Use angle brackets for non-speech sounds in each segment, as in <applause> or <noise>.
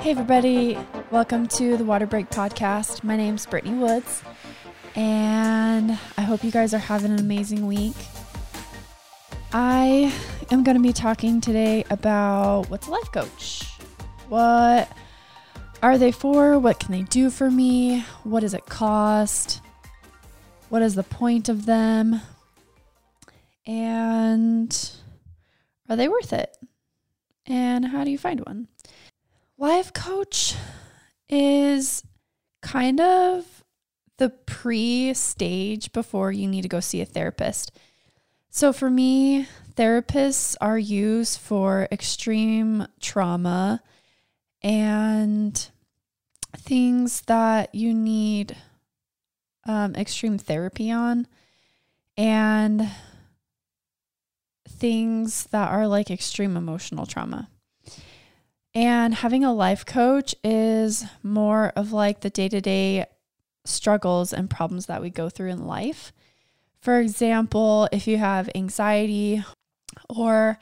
Hey, everybody. Welcome to the Water Break Podcast. My name's Brittany Woods, and I hope you guys are having an amazing week. I am going to be talking today about what's a life coach? What are they for? What can they do for me? What does it cost? What is the point of them? And are they worth it? And how do you find one? Life coach is kind of the pre stage before you need to go see a therapist. So for me, therapists are used for extreme trauma and things that you need um, extreme therapy on, and things that are like extreme emotional trauma. And having a life coach is more of like the day to day struggles and problems that we go through in life. For example, if you have anxiety or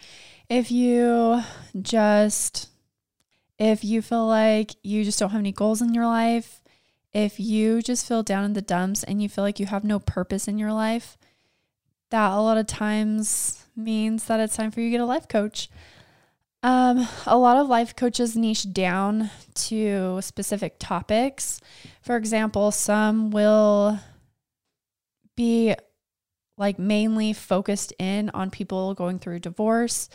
if you just if you feel like you just don't have any goals in your life, if you just feel down in the dumps and you feel like you have no purpose in your life, that a lot of times means that it's time for you to get a life coach. Um, a lot of life coaches niche down to specific topics. For example, some will be like mainly focused in on people going through divorce,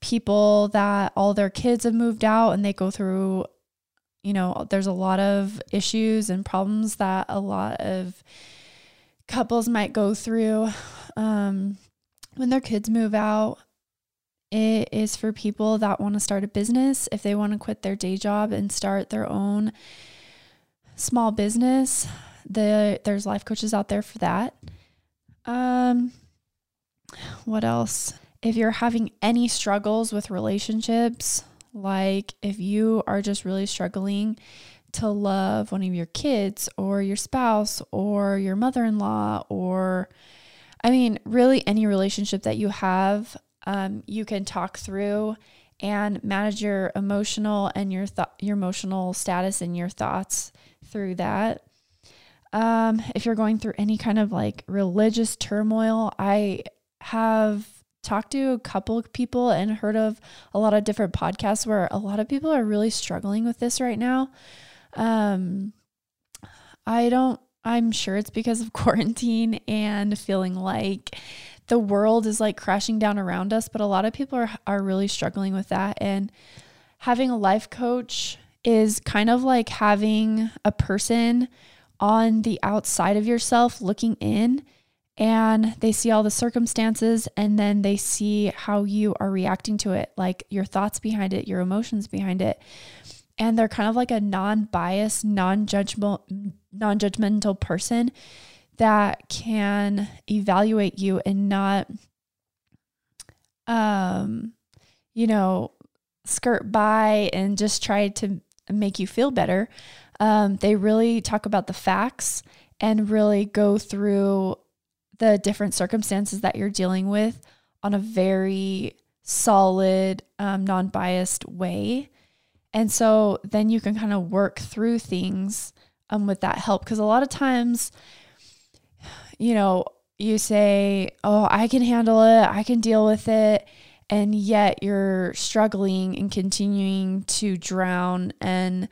people that all their kids have moved out and they go through, you know, there's a lot of issues and problems that a lot of couples might go through um, when their kids move out. It is for people that want to start a business, if they want to quit their day job and start their own small business. The, there's life coaches out there for that. Um, what else? If you're having any struggles with relationships, like if you are just really struggling to love one of your kids or your spouse or your mother in law, or I mean, really any relationship that you have, um, you can talk through and manage your emotional and your th- your emotional status and your thoughts through that. Um, if you're going through any kind of like religious turmoil, I have talked to a couple of people and heard of a lot of different podcasts where a lot of people are really struggling with this right now. Um, I don't, I'm sure it's because of <laughs> quarantine and feeling like the world is like crashing down around us, but a lot of people are, are really struggling with that. And having a life coach is kind of like having a person on the outside of yourself looking in and they see all the circumstances and then they see how you are reacting to it, like your thoughts behind it, your emotions behind it. And they're kind of like a non-biased, non-judgmental non-judgmental person that can evaluate you and not um you know skirt by and just try to make you feel better. Um, they really talk about the facts and really go through the different circumstances that you're dealing with on a very solid, um, non biased way. And so then you can kind of work through things um, with that help. Because a lot of times, you know, you say, Oh, I can handle it, I can deal with it. And yet you're struggling and continuing to drown and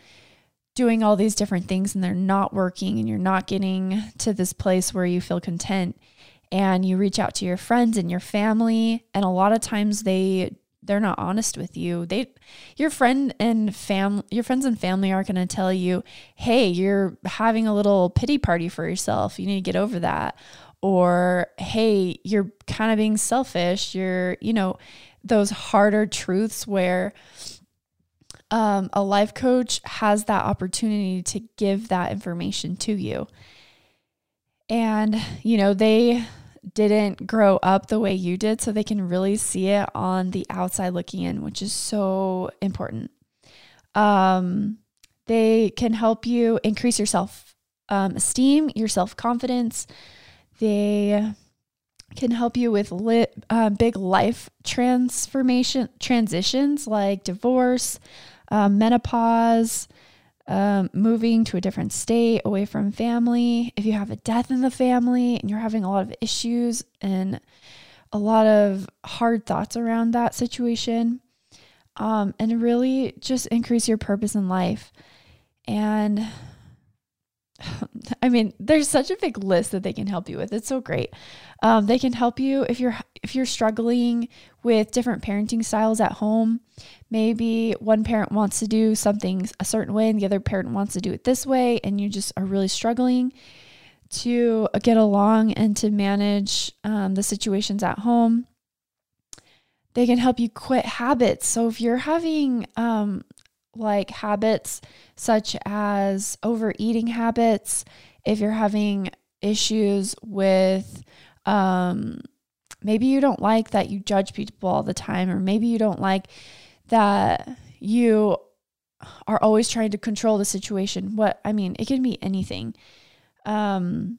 doing all these different things and they're not working and you're not getting to this place where you feel content and you reach out to your friends and your family and a lot of times they they're not honest with you. They your friend and fam your friends and family aren't going to tell you hey you're having a little pity party for yourself. You need to get over that. Or hey you're kind of being selfish. You're you know those harder truths where um, a life coach has that opportunity to give that information to you. And you know they didn't grow up the way you did so they can really see it on the outside looking in which is so important. Um, they can help you increase your self um, esteem your self confidence they can help you with uh, big life transformation transitions like divorce um, menopause, um, moving to a different state away from family, if you have a death in the family and you're having a lot of issues and a lot of hard thoughts around that situation, um, and really just increase your purpose in life. And <laughs> I mean, there's such a big list that they can help you with. It's so great. Um, they can help you if you're if you're struggling with different parenting styles at home. Maybe one parent wants to do something a certain way and the other parent wants to do it this way, and you just are really struggling to get along and to manage um, the situations at home. They can help you quit habits. So if you're having um, like habits such as overeating habits, if you're having issues with um, maybe you don't like that you judge people all the time, or maybe you don't like that you are always trying to control the situation. What I mean, it can be anything. Um,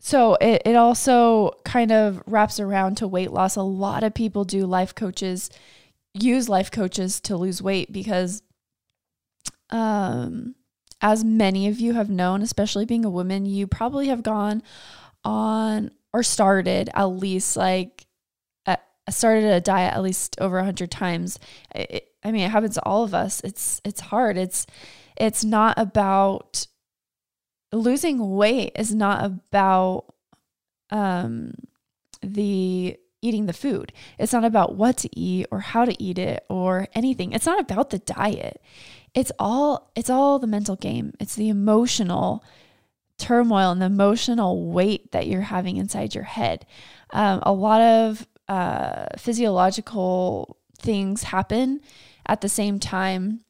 so it, it also kind of wraps around to weight loss. A lot of people do life coaches, use life coaches to lose weight because um as many of you have known, especially being a woman, you probably have gone on or started at least like I started a diet at least over a hundred times. It, I mean, it happens to all of us. It's it's hard. It's it's not about losing weight. Is not about um the eating the food. It's not about what to eat or how to eat it or anything. It's not about the diet. It's all it's all the mental game. It's the emotional turmoil and the emotional weight that you're having inside your head. Um, a lot of uh, physiological things happen at the same time.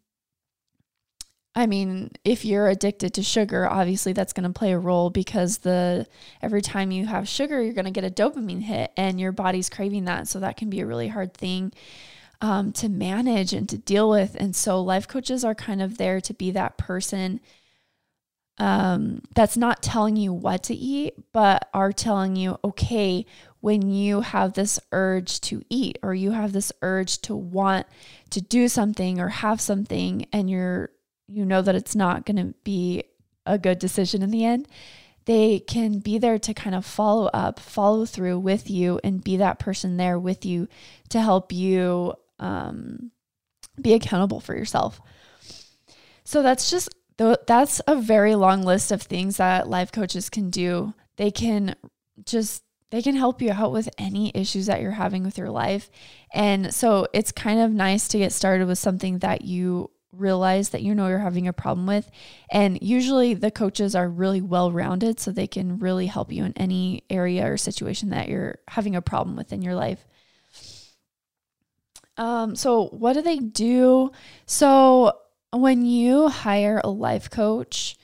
I mean, if you're addicted to sugar, obviously that's going to play a role because the every time you have sugar, you're going to get a dopamine hit and your body's craving that. So that can be a really hard thing um, to manage and to deal with. And so life coaches are kind of there to be that person um, that's not telling you what to eat, but are telling you, okay, when you have this urge to eat or you have this urge to want to do something or have something and you're you know that it's not going to be a good decision in the end, they can be there to kind of follow up, follow through with you, and be that person there with you to help you um, be accountable for yourself. So that's just that's a very long list of things that life coaches can do. They can just they can help you out with any issues that you're having with your life. And so it's kind of nice to get started with something that you realize that you know you're having a problem with. And usually the coaches are really well rounded, so they can really help you in any area or situation that you're having a problem with in your life. Um, so what do they do? So when you hire a life coach,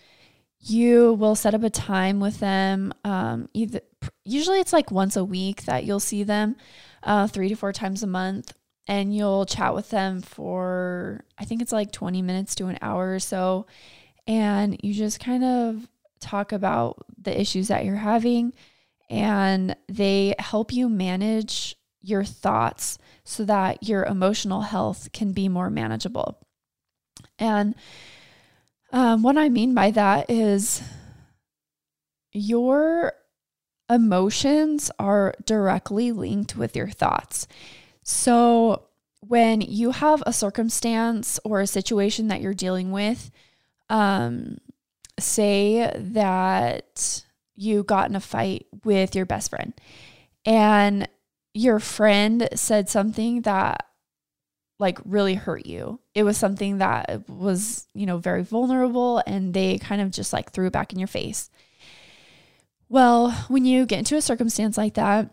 you will set up a time with them. Um, either usually it's like once a week that you'll see them, uh, three to four times a month, and you'll chat with them for I think it's like twenty minutes to an hour or so, and you just kind of talk about the issues that you're having, and they help you manage your thoughts so that your emotional health can be more manageable. And um, what I mean by that is your emotions are directly linked with your thoughts. So when you have a circumstance or a situation that you're dealing with, um, say that you got in a fight with your best friend and your friend said something that like really hurt you. It was something that was, you know, very vulnerable and they kind of just like threw it back in your face. Well, when you get into a circumstance like that,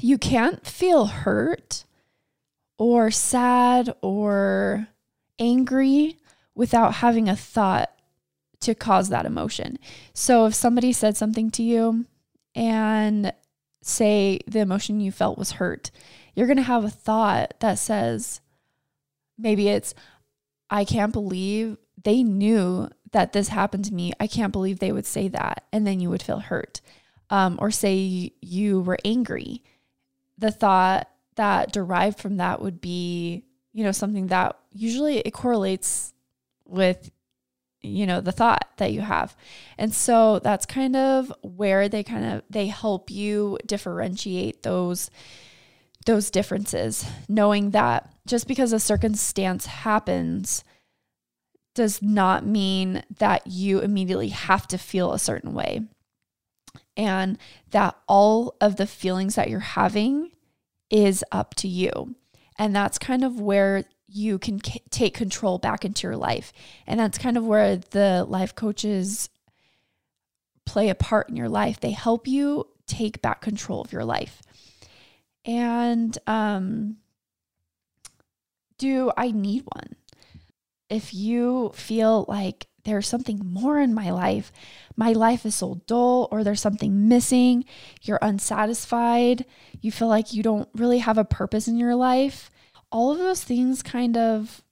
you can't feel hurt or sad or angry without having a thought to cause that emotion. So if somebody said something to you and say the emotion you felt was hurt, you're going to have a thought that says, maybe it's, I can't believe they knew that this happened to me. I can't believe they would say that. And then you would feel hurt. Um, or say you were angry. The thought that derived from that would be, you know, something that usually it correlates with you know the thought that you have. And so that's kind of where they kind of they help you differentiate those those differences knowing that just because a circumstance happens does not mean that you immediately have to feel a certain way. And that all of the feelings that you're having is up to you and that's kind of where you can take control back into your life. And that's kind of where the life coaches play a part in your life. They help you take back control of your life. And um, do I need one? If you feel like there's something more in my life, my life is so dull, or there's something missing, you're unsatisfied, you feel like you don't really have a purpose in your life, all of those things kind of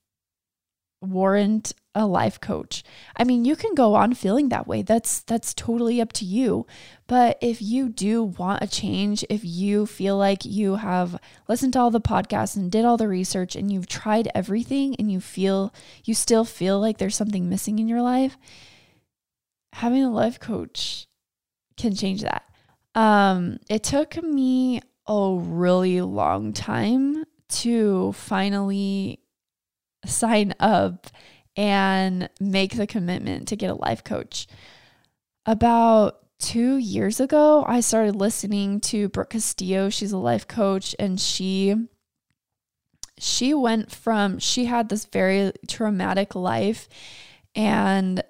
warrant a life coach. I mean, you can go on feeling that way. That's that's totally up to you. But if you do want a change, if you feel like you have listened to all the podcasts and did all the research and you've tried everything and you feel you still feel like there's something missing in your life, having a life coach can change that. Um it took me a really long time to finally sign up and make the commitment to get a life coach. About two years ago, I started listening to Brooke Castillo. She's a life coach, and she she went from she had this very traumatic life and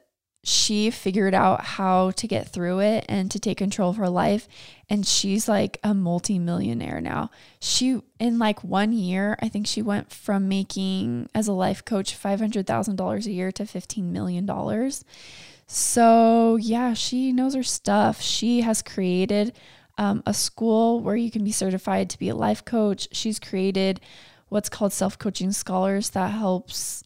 she figured out how to get through it and to take control of her life and she's like a multimillionaire now. She in like 1 year, I think she went from making as a life coach $500,000 a year to 15 million dollars. So, yeah, she knows her stuff. She has created um, a school where you can be certified to be a life coach. She's created what's called self coaching scholars that helps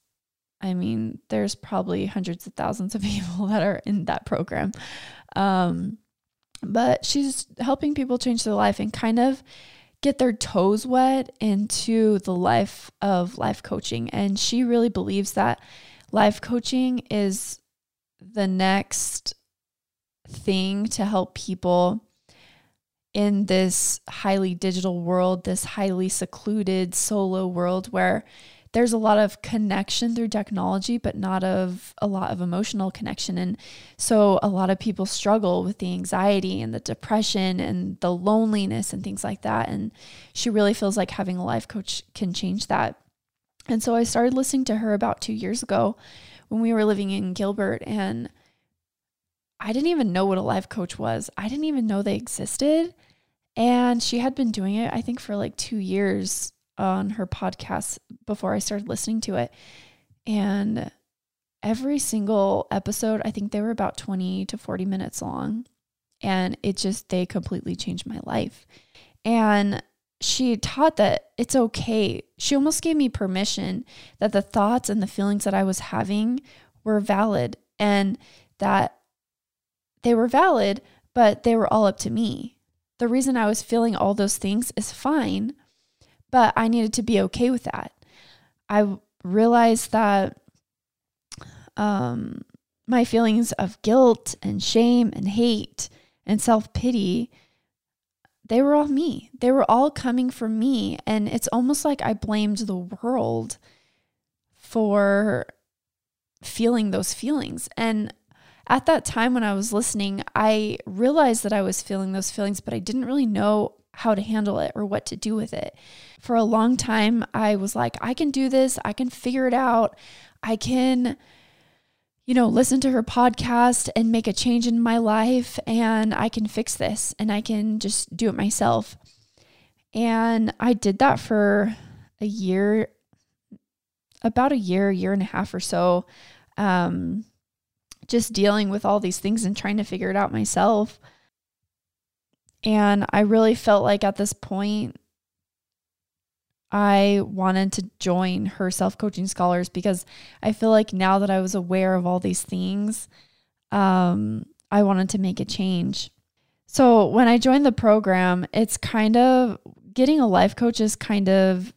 I mean, there's probably hundreds of thousands of <laughs> people that are in that program. Um, but she's helping people change their life and kind of get their toes wet into the life of life coaching. And she really believes that life coaching is the next thing to help people in this highly digital world, this highly secluded solo world where there's a lot of connection through technology, but not of a lot of emotional connection. And so a lot of people struggle with the anxiety and the depression and the loneliness and things like that. And she really feels like having a life coach can change that. And so I started listening to her about two years ago when we were living in Gilbert. And I didn't even know what a life coach was, I didn't even know they existed. And she had been doing it, I think, for like two years on her podcast before I started listening to it. And every single episode, I think they were about 20 to 40 minutes long. And it just, they completely changed my life. And she taught that it's okay. She almost gave me permission that the thoughts and the feelings that I was having were valid and that they were valid, but they were all up to me. The reason I was feeling all those things is fine, but I needed to be okay with that. I realized that um, my feelings of guilt and shame and hate and self pity, they were all me. They were all coming from me. And it's almost like I blamed the world for feeling those feelings. And at that time when I was listening, I realized that I was feeling those feelings, but I didn't really know how to handle it or what to do with it. For a long time, I was like, I can do this, I can figure it out, I can, you know, listen to her podcast and make a change in my life, and I can fix this and I can just do it myself. And I did that for a year, about a year, year and a half or so. Um, just dealing with all these things and trying to figure it out myself. And I really felt like at this point, I wanted to join her self coaching scholars because I feel like now that I was aware of all these things, um, I wanted to make a change. So when I joined the program, it's kind of getting a life coach is kind of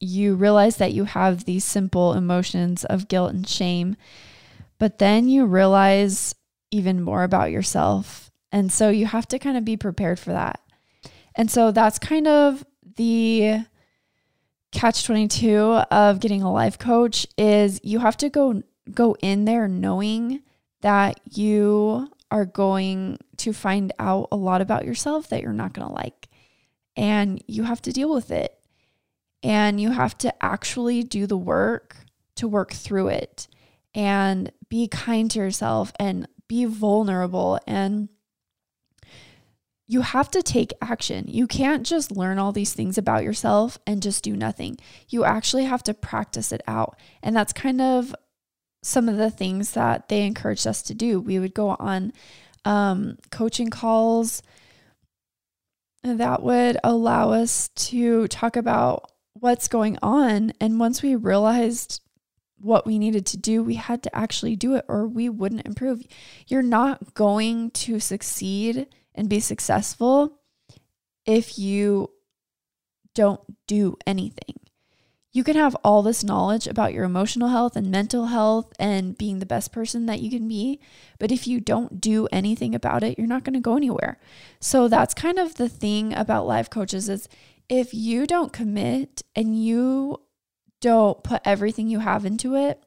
you realize that you have these simple emotions of guilt and shame, but then you realize even more about yourself. And so you have to kind of be prepared for that. And so that's kind of the catch 22 of getting a life coach is you have to go go in there knowing that you are going to find out a lot about yourself that you're not going to like. And you have to deal with it. And you have to actually do the work to work through it. And be kind to yourself and be vulnerable and you have to take action. You can't just learn all these things about yourself and just do nothing. You actually have to practice it out. And that's kind of some of the things that they encouraged us to do. We would go on um, coaching calls that would allow us to talk about what's going on. And once we realized what we needed to do, we had to actually do it or we wouldn't improve. You're not going to succeed and be successful if you don't do anything. You can have all this knowledge about your emotional health and mental health and being the best person that you can be, but if you don't do anything about it, you're not going to go anywhere. So that's kind of the thing about life coaches is if you don't commit and you don't put everything you have into it,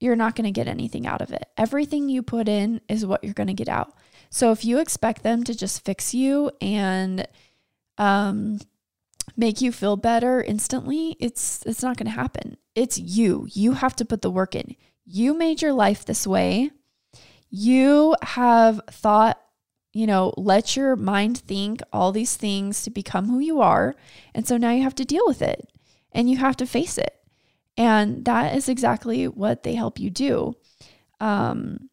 you're not going to get anything out of it. Everything you put in is what you're going to get out. So if you expect them to just fix you and um, make you feel better instantly, it's it's not going to happen. It's you. You have to put the work in. You made your life this way. You have thought, you know, let your mind think all these things to become who you are. And so now you have to deal with it and you have to face it. And that is exactly what they help you do. Um,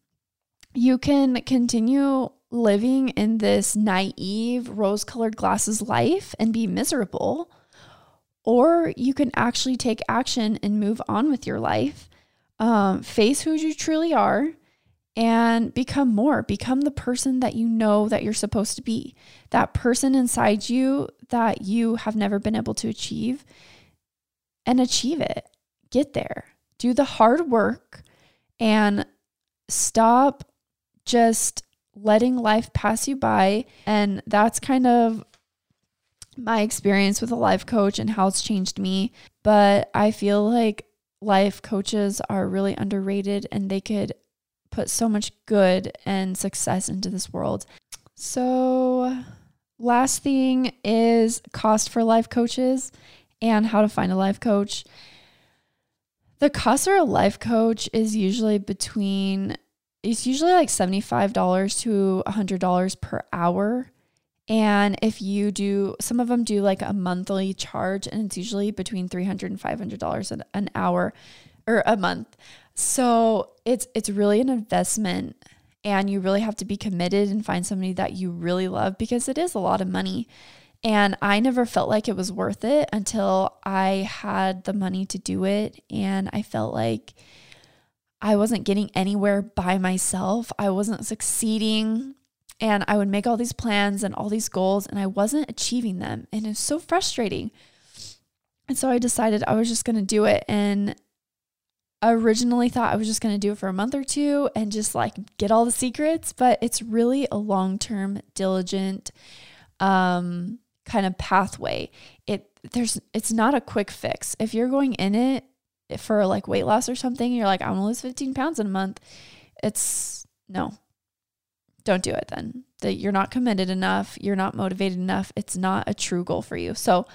you can continue living in this naive rose colored glasses life and be miserable, or you can actually take action and move on with your life, um, face who you truly are, and become more. Become the person that you know that you're supposed to be, that person inside you that you have never been able to achieve, and achieve it. Get there. Do the hard work and stop just letting life pass you by. And that's kind of my experience with a life coach and how it's changed me. But I feel like life coaches are really underrated and they could put so much good and success into this world. So, last thing is cost for life coaches and how to find a life coach. The cost for a life coach is usually between it's usually like $75 to $100 per hour. And if you do, some of them do like a monthly charge, and it's usually between $300 and $500 an hour or a month. So it's it's really an investment, and you really have to be committed and find somebody that you really love because it is a lot of money. And I never felt like it was worth it until I had the money to do it, and I felt like I wasn't getting anywhere by myself. I wasn't succeeding. And I would make all these plans and all these goals, and I wasn't achieving them. And it's so frustrating. And so I decided I was just going to do it. And originally thought I was just going to do it for a month or two and just like get all the secrets, but it's really a long-term diligent um kind of pathway. It there's it's not a quick fix. If you're going in it for like weight loss or something, you're like, I want to lose 15 pounds in a month. It's no, don't do it then. That you're not committed enough, you're not motivated enough. It's not a true goal for you. So,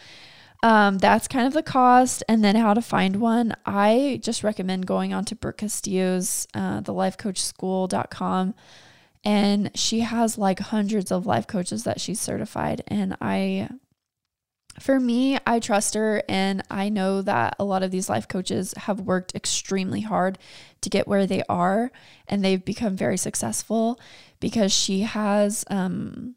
um, that's kind of the cost. And then how to find one. I just recommend going on to Brooke Castillo's, uh, the lifecoachschool.com. And she has like hundreds of life coaches that she's certified. And I for me, I trust her and I know that a lot of these life coaches have worked extremely hard to get where they are and they've become very successful because she has um,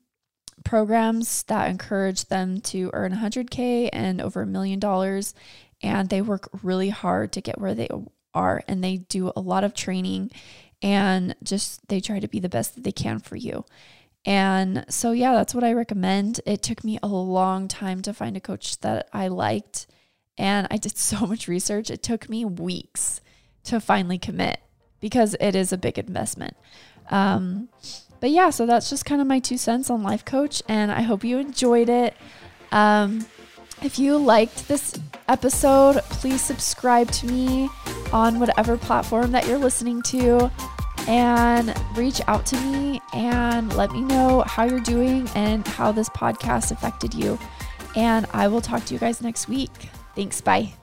programs that encourage them to earn 100K and over a million dollars. And they work really hard to get where they are and they do a lot of training and just they try to be the best that they can for you. And so, yeah, that's what I recommend. It took me a long time to find a coach that I liked. And I did <laughs> so much research. It took me weeks to finally commit because it is a big investment. Um, but yeah, so that's just kind of my two cents on Life Coach. And I hope you enjoyed it. Um, if you liked this episode, please subscribe to me on whatever platform that you're listening to and reach out to me and let me know how you're doing and how this podcast affected you. And I will talk to you guys next week. Thanks. Bye.